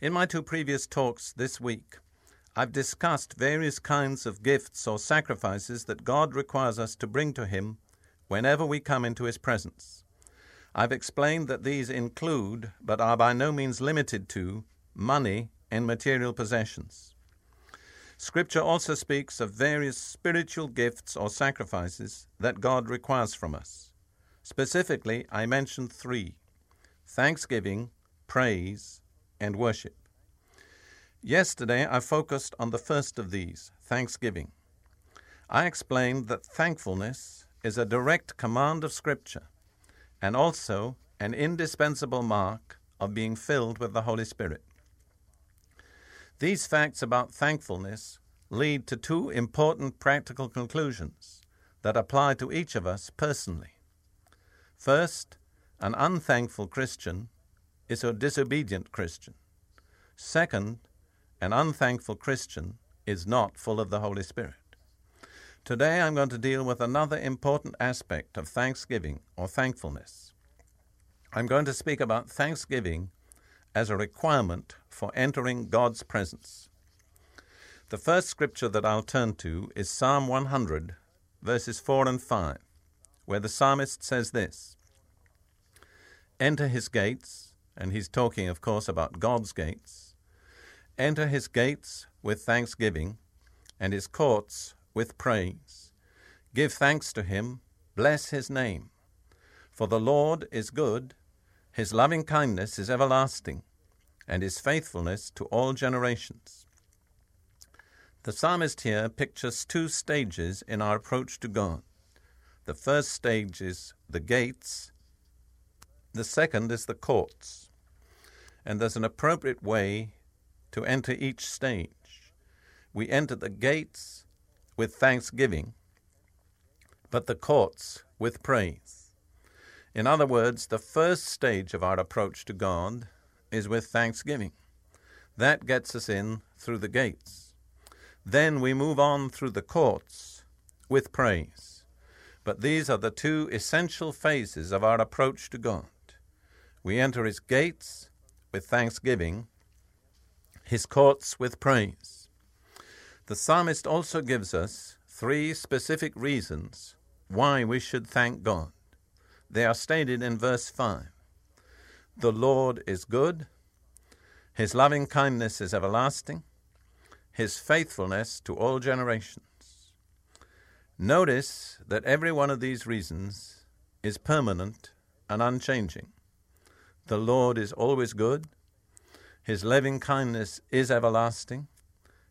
In my two previous talks this week, I've discussed various kinds of gifts or sacrifices that God requires us to bring to Him whenever we come into His presence. I've explained that these include, but are by no means limited to, money and material possessions. Scripture also speaks of various spiritual gifts or sacrifices that God requires from us. Specifically, I mentioned three thanksgiving, praise, and worship. Yesterday, I focused on the first of these, thanksgiving. I explained that thankfulness is a direct command of Scripture and also an indispensable mark of being filled with the Holy Spirit. These facts about thankfulness lead to two important practical conclusions that apply to each of us personally. First, an unthankful Christian is a disobedient Christian. Second, an unthankful Christian is not full of the Holy Spirit. Today I'm going to deal with another important aspect of thanksgiving or thankfulness. I'm going to speak about thanksgiving as a requirement for entering God's presence. The first scripture that I'll turn to is Psalm 100, verses 4 and 5, where the psalmist says this Enter his gates and he's talking, of course, about God's gates. Enter his gates with thanksgiving, and his courts with praise. Give thanks to him, bless his name. For the Lord is good, his loving kindness is everlasting, and his faithfulness to all generations. The psalmist here pictures two stages in our approach to God. The first stage is the gates, the second is the courts and there's an appropriate way to enter each stage. We enter the gates with thanksgiving, but the courts with praise. In other words, the first stage of our approach to God is with thanksgiving. That gets us in through the gates. Then we move on through the courts with praise. But these are the two essential phases of our approach to God. We enter His gates with thanksgiving, his courts with praise. The psalmist also gives us three specific reasons why we should thank God. They are stated in verse 5. The Lord is good, his loving kindness is everlasting, his faithfulness to all generations. Notice that every one of these reasons is permanent and unchanging. The Lord is always good. His loving kindness is everlasting.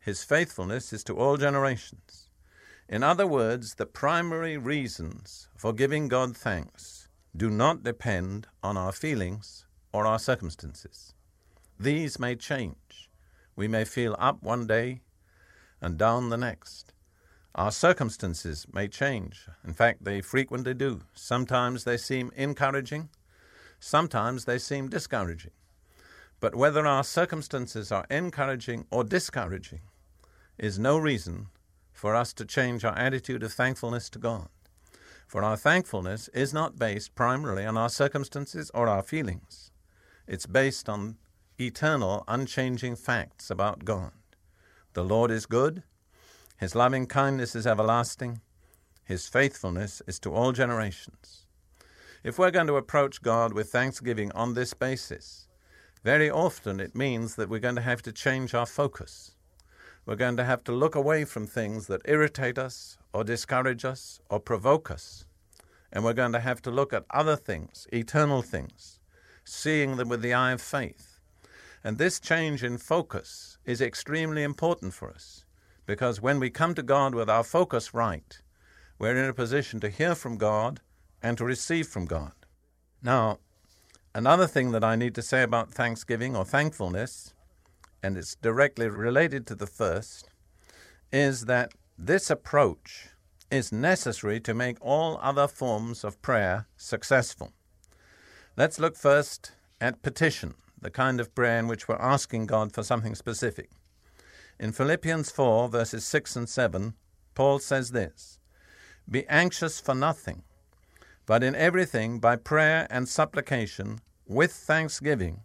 His faithfulness is to all generations. In other words, the primary reasons for giving God thanks do not depend on our feelings or our circumstances. These may change. We may feel up one day and down the next. Our circumstances may change. In fact, they frequently do. Sometimes they seem encouraging, Sometimes they seem discouraging. But whether our circumstances are encouraging or discouraging is no reason for us to change our attitude of thankfulness to God. For our thankfulness is not based primarily on our circumstances or our feelings. It's based on eternal, unchanging facts about God. The Lord is good, His loving kindness is everlasting, His faithfulness is to all generations. If we're going to approach God with thanksgiving on this basis, very often it means that we're going to have to change our focus. We're going to have to look away from things that irritate us or discourage us or provoke us. And we're going to have to look at other things, eternal things, seeing them with the eye of faith. And this change in focus is extremely important for us because when we come to God with our focus right, we're in a position to hear from God and to receive from God. Now, another thing that I need to say about thanksgiving or thankfulness, and it's directly related to the first, is that this approach is necessary to make all other forms of prayer successful. Let's look first at petition, the kind of prayer in which we're asking God for something specific. In Philippians 4, verses 6 and 7, Paul says this Be anxious for nothing, but in everything, by prayer and supplication, with thanksgiving,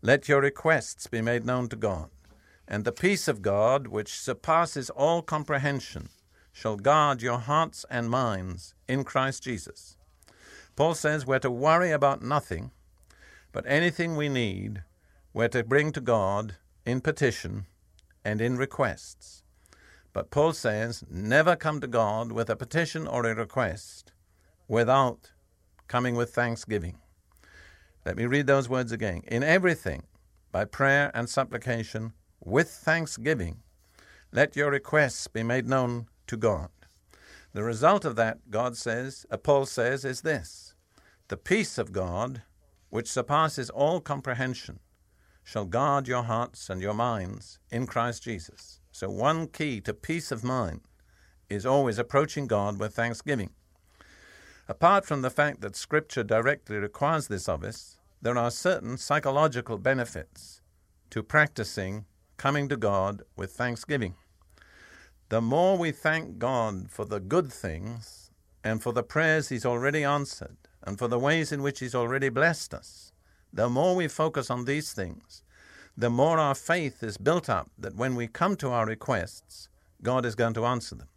let your requests be made known to God. And the peace of God, which surpasses all comprehension, shall guard your hearts and minds in Christ Jesus. Paul says we're to worry about nothing, but anything we need, we're to bring to God in petition and in requests. But Paul says, never come to God with a petition or a request without coming with thanksgiving. Let me read those words again. In everything, by prayer and supplication, with thanksgiving, let your requests be made known to God. The result of that, God says, uh, Paul says, is this the peace of God, which surpasses all comprehension, shall guard your hearts and your minds in Christ Jesus. So, one key to peace of mind is always approaching God with thanksgiving. Apart from the fact that Scripture directly requires this of us, there are certain psychological benefits to practicing coming to God with thanksgiving. The more we thank God for the good things and for the prayers He's already answered and for the ways in which He's already blessed us, the more we focus on these things, the more our faith is built up that when we come to our requests, God is going to answer them.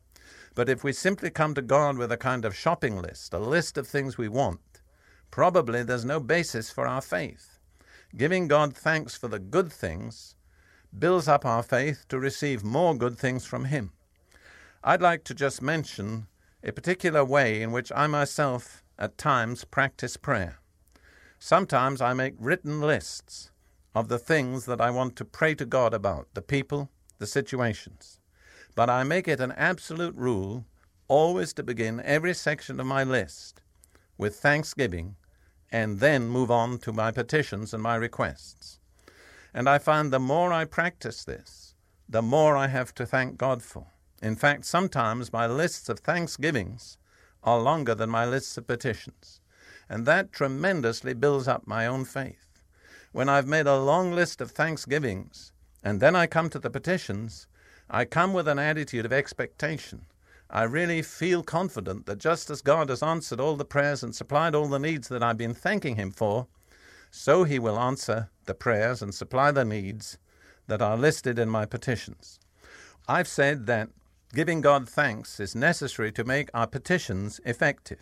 But if we simply come to God with a kind of shopping list, a list of things we want, probably there's no basis for our faith. Giving God thanks for the good things builds up our faith to receive more good things from Him. I'd like to just mention a particular way in which I myself at times practice prayer. Sometimes I make written lists of the things that I want to pray to God about, the people, the situations. But I make it an absolute rule always to begin every section of my list with thanksgiving and then move on to my petitions and my requests. And I find the more I practice this, the more I have to thank God for. In fact, sometimes my lists of thanksgivings are longer than my lists of petitions. And that tremendously builds up my own faith. When I've made a long list of thanksgivings, and then I come to the petitions, I come with an attitude of expectation. I really feel confident that just as God has answered all the prayers and supplied all the needs that I've been thanking Him for, so He will answer the prayers and supply the needs that are listed in my petitions. I've said that Giving God thanks is necessary to make our petitions effective.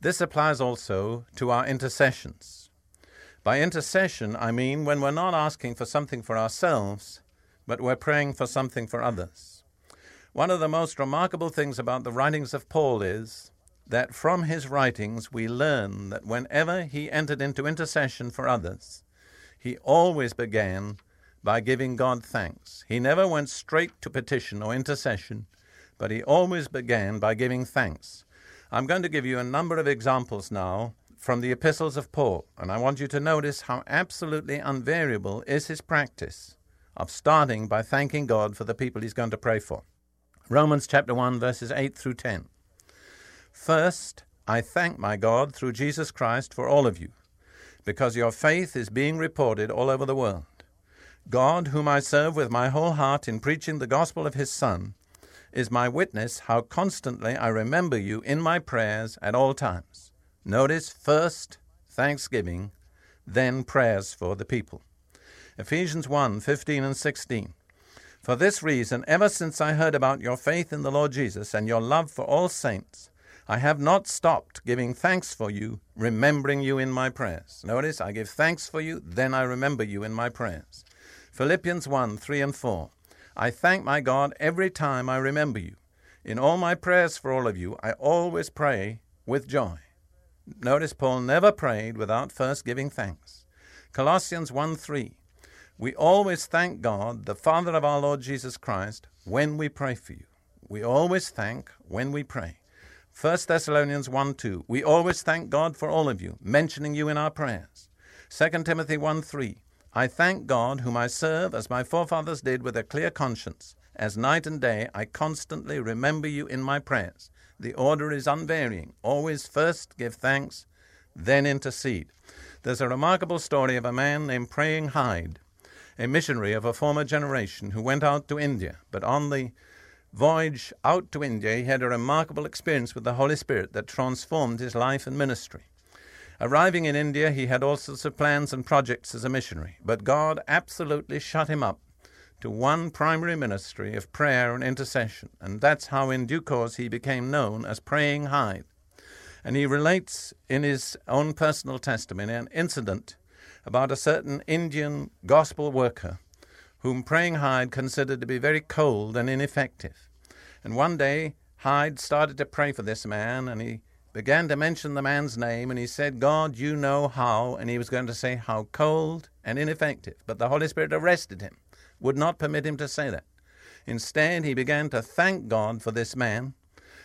This applies also to our intercessions. By intercession, I mean when we're not asking for something for ourselves, but we're praying for something for others. One of the most remarkable things about the writings of Paul is that from his writings we learn that whenever he entered into intercession for others, he always began by giving God thanks. He never went straight to petition or intercession, but he always began by giving thanks. I'm going to give you a number of examples now from the epistles of Paul, and I want you to notice how absolutely unvariable is his practice of starting by thanking God for the people he's going to pray for. Romans chapter 1 verses 8 through 10. First, I thank my God through Jesus Christ for all of you, because your faith is being reported all over the world. God, whom I serve with my whole heart in preaching the gospel of his Son, is my witness how constantly I remember you in my prayers at all times. Notice first thanksgiving, then prayers for the people. Ephesians 1 15 and 16. For this reason, ever since I heard about your faith in the Lord Jesus and your love for all saints, I have not stopped giving thanks for you, remembering you in my prayers. Notice, I give thanks for you, then I remember you in my prayers. Philippians 1 3 and 4. I thank my God every time I remember you. In all my prayers for all of you, I always pray with joy. Notice Paul never prayed without first giving thanks. Colossians 1 3. We always thank God, the Father of our Lord Jesus Christ, when we pray for you. We always thank when we pray. 1 Thessalonians 1 2. We always thank God for all of you, mentioning you in our prayers. 2 Timothy 1 3. I thank God, whom I serve as my forefathers did with a clear conscience. As night and day, I constantly remember you in my prayers. The order is unvarying. Always first give thanks, then intercede. There's a remarkable story of a man named Praying Hyde, a missionary of a former generation who went out to India, but on the voyage out to India, he had a remarkable experience with the Holy Spirit that transformed his life and ministry. Arriving in India, he had all sorts of plans and projects as a missionary, but God absolutely shut him up to one primary ministry of prayer and intercession, and that's how in due course he became known as Praying Hyde. And he relates in his own personal testimony an incident about a certain Indian gospel worker whom Praying Hyde considered to be very cold and ineffective. And one day, Hyde started to pray for this man, and he began to mention the man's name, and he said, God, you know how, and he was going to say how cold and ineffective. But the Holy Spirit arrested him, would not permit him to say that. Instead, he began to thank God for this man,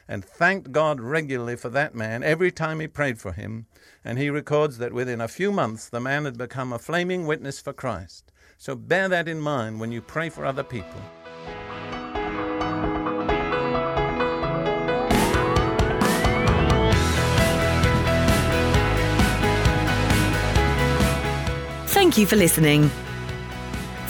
and thanked God regularly for that man every time he prayed for him. And he records that within a few months, the man had become a flaming witness for Christ. So bear that in mind when you pray for other people. Thank you for listening.